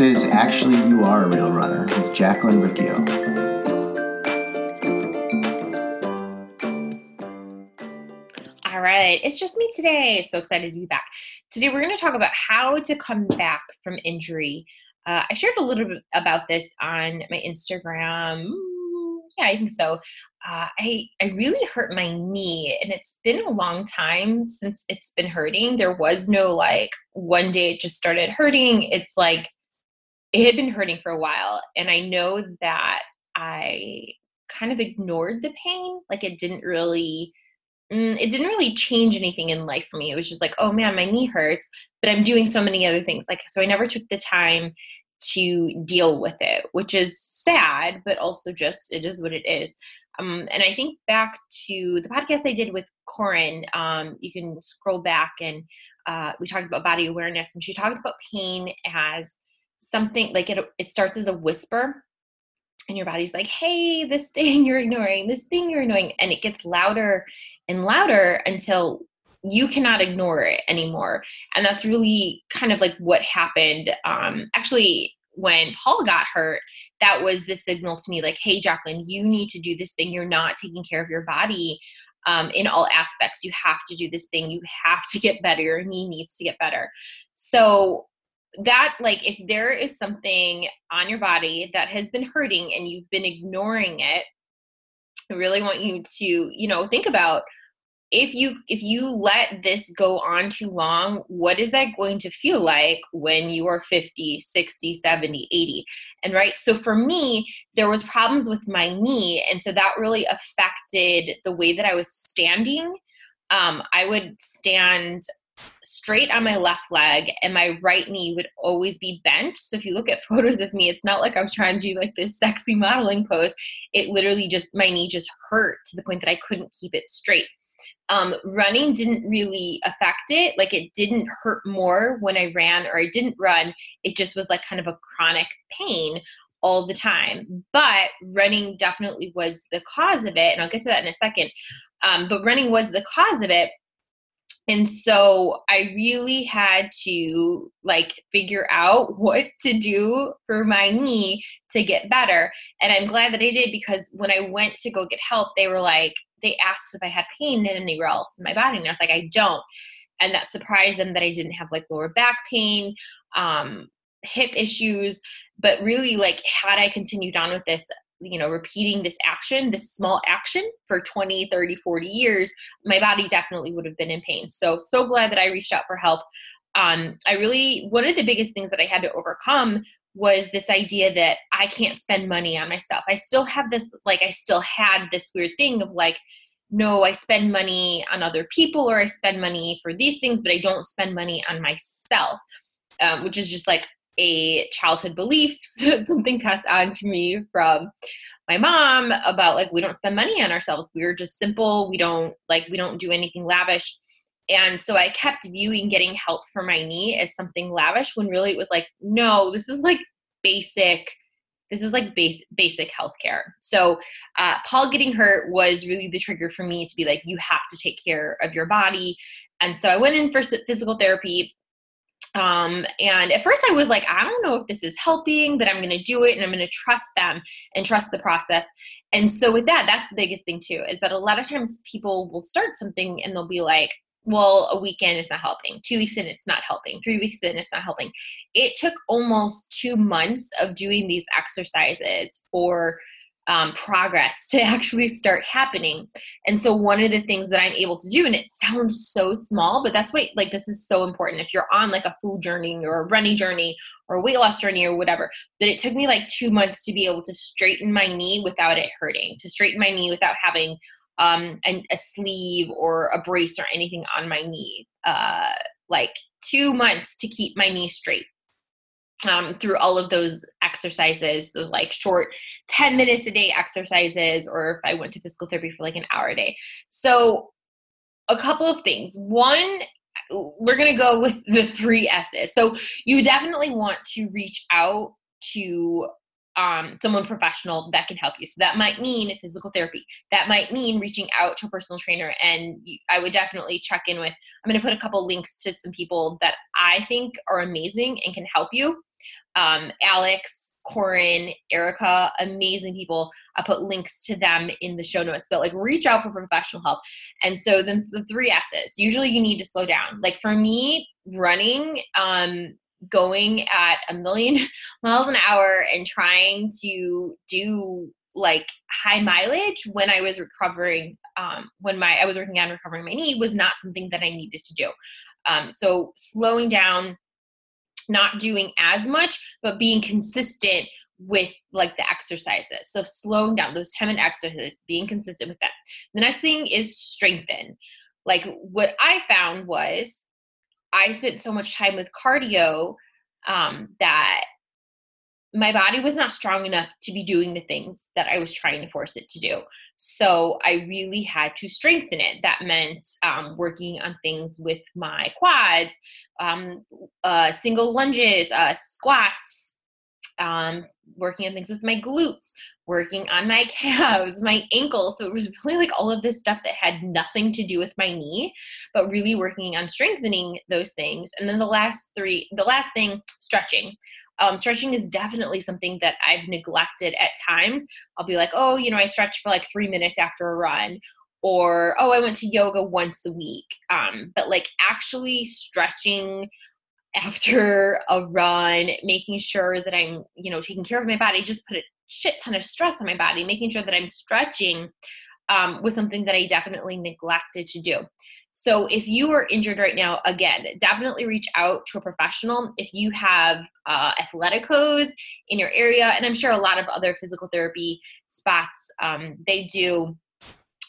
Is Actually You Are a Real Runner with Jacqueline Riccio. All right, it's just me today. So excited to be back. Today, we're going to talk about how to come back from injury. Uh, I shared a little bit about this on my Instagram. Yeah, I think so. Uh, I I really hurt my knee, and it's been a long time since it's been hurting. There was no like one day it just started hurting. It's like it had been hurting for a while, and I know that I kind of ignored the pain. Like it didn't really mm, it didn't really change anything in life for me. It was just like, oh man, my knee hurts, but I'm doing so many other things. Like, so I never took the time to deal with it, which is sad, but also just it is what it is. Um, and I think back to the podcast I did with Corin, um, you can scroll back and uh, we talked about body awareness, and she talks about pain as something like it, it starts as a whisper and your body's like, hey, this thing you're ignoring, this thing you're ignoring, and it gets louder and louder until you cannot ignore it anymore. And that's really kind of like what happened. Um, actually, when Paul got hurt, that was the signal to me like, hey, Jacqueline, you need to do this thing. You're not taking care of your body um, in all aspects. You have to do this thing. You have to get better. Your knee needs to get better. So that like if there is something on your body that has been hurting and you've been ignoring it i really want you to you know think about if you if you let this go on too long what is that going to feel like when you are 50 60 70 80 and right so for me there was problems with my knee and so that really affected the way that i was standing. Um, i would stand straight on my left leg and my right knee would always be bent. So if you look at photos of me, it's not like I'm trying to do like this sexy modeling pose. It literally just, my knee just hurt to the point that I couldn't keep it straight. Um, running didn't really affect it. Like it didn't hurt more when I ran or I didn't run. It just was like kind of a chronic pain all the time. But running definitely was the cause of it. And I'll get to that in a second. Um, but running was the cause of it and so I really had to like figure out what to do for my knee to get better. And I'm glad that I did because when I went to go get help, they were like, they asked if I had pain in anywhere else in my body. And I was like, I don't. And that surprised them that I didn't have like lower back pain, um, hip issues. But really, like, had I continued on with this, you know repeating this action this small action for 20 30 40 years my body definitely would have been in pain. So so glad that i reached out for help. Um, i really one of the biggest things that i had to overcome was this idea that i can't spend money on myself. I still have this like i still had this weird thing of like no i spend money on other people or i spend money for these things but i don't spend money on myself um, which is just like a childhood belief, something passed on to me from my mom about like we don't spend money on ourselves. We're just simple. We don't like we don't do anything lavish. And so I kept viewing getting help for my knee as something lavish when really it was like, no, this is like basic. This is like ba- basic healthcare. So uh, Paul getting hurt was really the trigger for me to be like, you have to take care of your body. And so I went in for physical therapy um, and at first I was like, I don't know if this is helping, but I'm going to do it and I'm going to trust them and trust the process. And so with that, that's the biggest thing too, is that a lot of times people will start something and they'll be like, well, a weekend is not helping. Two weeks in, it's not helping. Three weeks in, it's not helping. It took almost two months of doing these exercises for um, progress to actually start happening. And so one of the things that I'm able to do, and it sounds so small, but that's why like this is so important. If you're on like a food journey or a running journey or a weight loss journey or whatever, that it took me like two months to be able to straighten my knee without it hurting, to straighten my knee without having um, an, a sleeve or a brace or anything on my knee. Uh, like two months to keep my knee straight um, through all of those exercises, those like short 10 minutes a day exercises, or if I went to physical therapy for like an hour a day. So, a couple of things. One, we're going to go with the three S's. So, you definitely want to reach out to um, someone professional that can help you. So that might mean physical therapy. That might mean reaching out to a personal trainer. And I would definitely check in with, I'm going to put a couple links to some people that I think are amazing and can help you. Um, Alex, Corin, Erica, amazing people. I put links to them in the show notes, but like reach out for professional help. And so then the three S's, usually you need to slow down. Like for me, running, um, going at a million miles an hour and trying to do like high mileage when I was recovering, um, when my I was working on recovering my knee was not something that I needed to do. Um, so slowing down, not doing as much, but being consistent with like the exercises. So slowing down those 10 minute exercises, being consistent with them. The next thing is strengthen. Like what I found was I spent so much time with cardio um, that my body was not strong enough to be doing the things that I was trying to force it to do. So I really had to strengthen it. That meant um, working on things with my quads, um, uh, single lunges, uh, squats, um, working on things with my glutes, working on my calves, my ankles. So it was really like all of this stuff that had nothing to do with my knee, but really working on strengthening those things. And then the last three, the last thing, stretching um, stretching is definitely something that I've neglected at times. I'll be like, oh, you know, I stretch for like three minutes after a run, or oh, I went to yoga once a week. Um, but like actually stretching after a run, making sure that I'm, you know, taking care of my body, just put a shit ton of stress on my body, making sure that I'm stretching um, was something that I definitely neglected to do. So if you are injured right now, again, definitely reach out to a professional. If you have uh, Athleticos in your area, and I'm sure a lot of other physical therapy spots, um, they do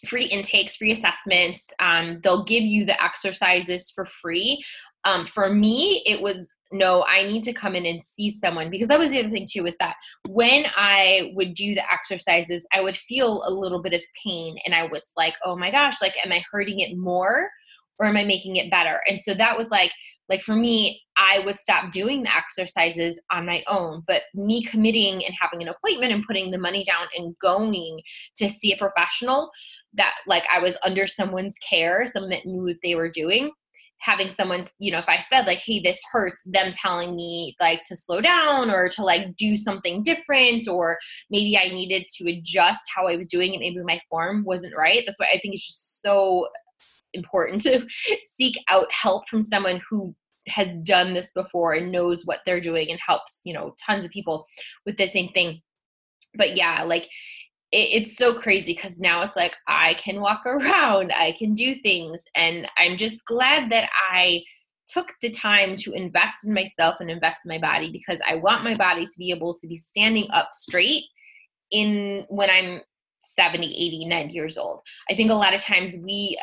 free intakes, free assessments. Um, they'll give you the exercises for free. Um, for me, it was no, I need to come in and see someone because that was the other thing too is that when I would do the exercises, I would feel a little bit of pain and I was like, oh my gosh, like, am I hurting it more or am I making it better? And so that was like, like for me, I would stop doing the exercises on my own, but me committing and having an appointment and putting the money down and going to see a professional that like I was under someone's care, someone that knew what they were doing having someone you know if i said like hey this hurts them telling me like to slow down or to like do something different or maybe i needed to adjust how i was doing it. Maybe my form wasn't right. That's why i think it's just so important to seek out help from someone who has done this before and knows what they're doing and helps you know tons of people with the same thing. But yeah like it, it's so crazy because now it's like I can walk around, I can do things, and I'm just glad that I took the time to invest in myself and invest in my body because I want my body to be able to be standing up straight in when I'm 70, 80, 90 years old. I think a lot of times we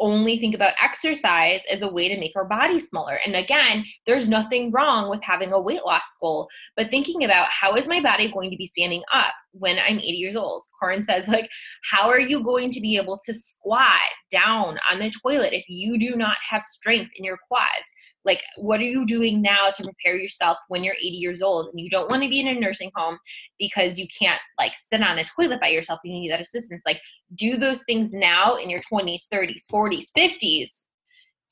only think about exercise as a way to make our body smaller. And again, there's nothing wrong with having a weight loss goal, but thinking about how is my body going to be standing up when I'm 80 years old? Corin says, like, how are you going to be able to squat down on the toilet if you do not have strength in your quads? Like, what are you doing now to prepare yourself when you're 80 years old and you don't want to be in a nursing home because you can't like sit on a toilet by yourself and you need that assistance? Like, do those things now in your 20s, 30s, 40s, 50s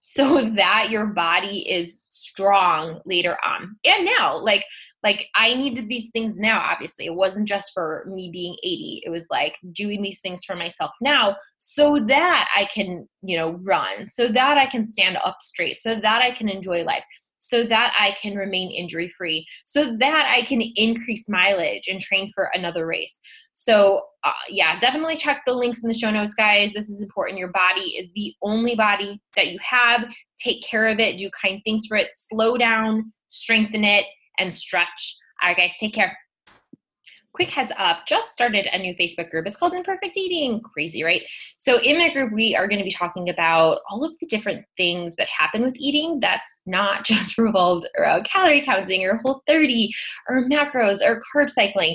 so that your body is strong later on and now like like i needed these things now obviously it wasn't just for me being 80 it was like doing these things for myself now so that i can you know run so that i can stand up straight so that i can enjoy life so that I can remain injury free, so that I can increase mileage and train for another race. So, uh, yeah, definitely check the links in the show notes, guys. This is important. Your body is the only body that you have. Take care of it, do kind things for it, slow down, strengthen it, and stretch. All right, guys, take care quick heads up, just started a new Facebook group. It's called Imperfect Eating. Crazy, right? So, in that group, we are going to be talking about all of the different things that happen with eating that's not just revolved around calorie counting or whole 30 or macros or carb cycling.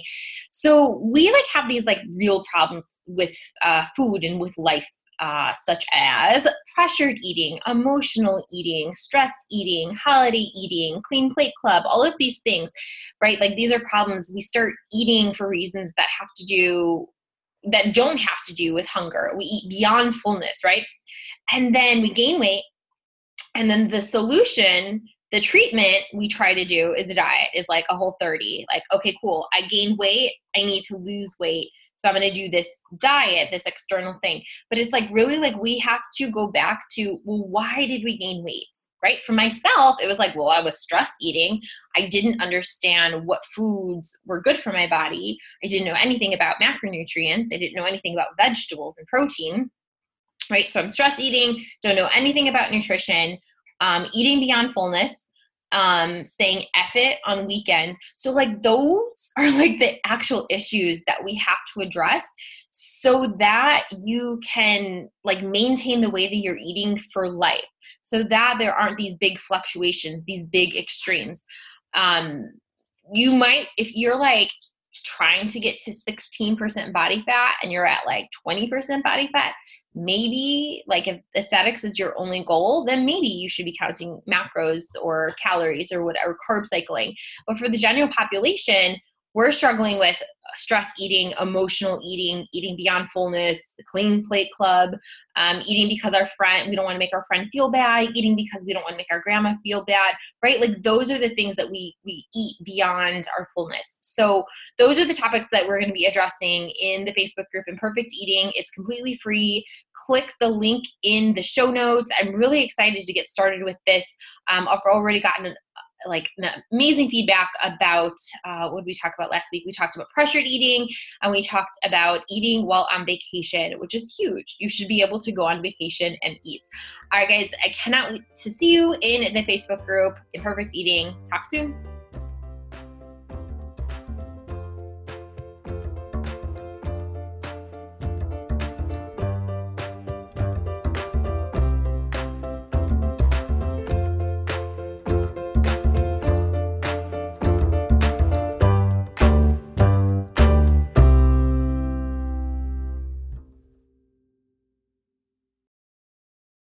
So, we like have these like real problems with uh, food and with life uh, such as pressured eating, emotional eating, stress eating, holiday eating, clean plate club, all of these things, right? Like these are problems. We start eating for reasons that have to do, that don't have to do with hunger. We eat beyond fullness, right? And then we gain weight. And then the solution the treatment we try to do is a diet is like a whole 30 like okay cool i gained weight i need to lose weight so i'm going to do this diet this external thing. But it's like really like we have to go back to well why did we gain weight right? For myself it was like well i was stress eating. I didn't understand what foods were good for my body. I didn't know anything about macronutrients. I didn't know anything about vegetables and protein right? So i'm stress eating don't know anything about nutrition. Um, eating beyond fullness, um, saying F it on weekends. So, like, those are like the actual issues that we have to address so that you can like maintain the way that you're eating for life so that there aren't these big fluctuations, these big extremes. Um, you might, if you're like trying to get to 16% body fat and you're at like 20% body fat, maybe like if aesthetics is your only goal then maybe you should be counting macros or calories or whatever carb cycling. But for the general population we're struggling with stress eating, emotional eating, eating beyond fullness, the clean plate club, um, eating because our friend, we don't want to make our friend feel bad, eating because we don't want to make our grandma feel bad, right? Like those are the things that we, we eat beyond our fullness. So those are the topics that we're going to be addressing in the Facebook group Imperfect Eating. It's completely free. Click the link in the show notes. I'm really excited to get started with this. Um, I've already gotten like amazing feedback about uh, what we talk about last week? We talked about pressured eating and we talked about eating while on vacation, which is huge. You should be able to go on vacation and eat. All right, guys, I cannot wait to see you in the Facebook group, Imperfect Eating. Talk soon.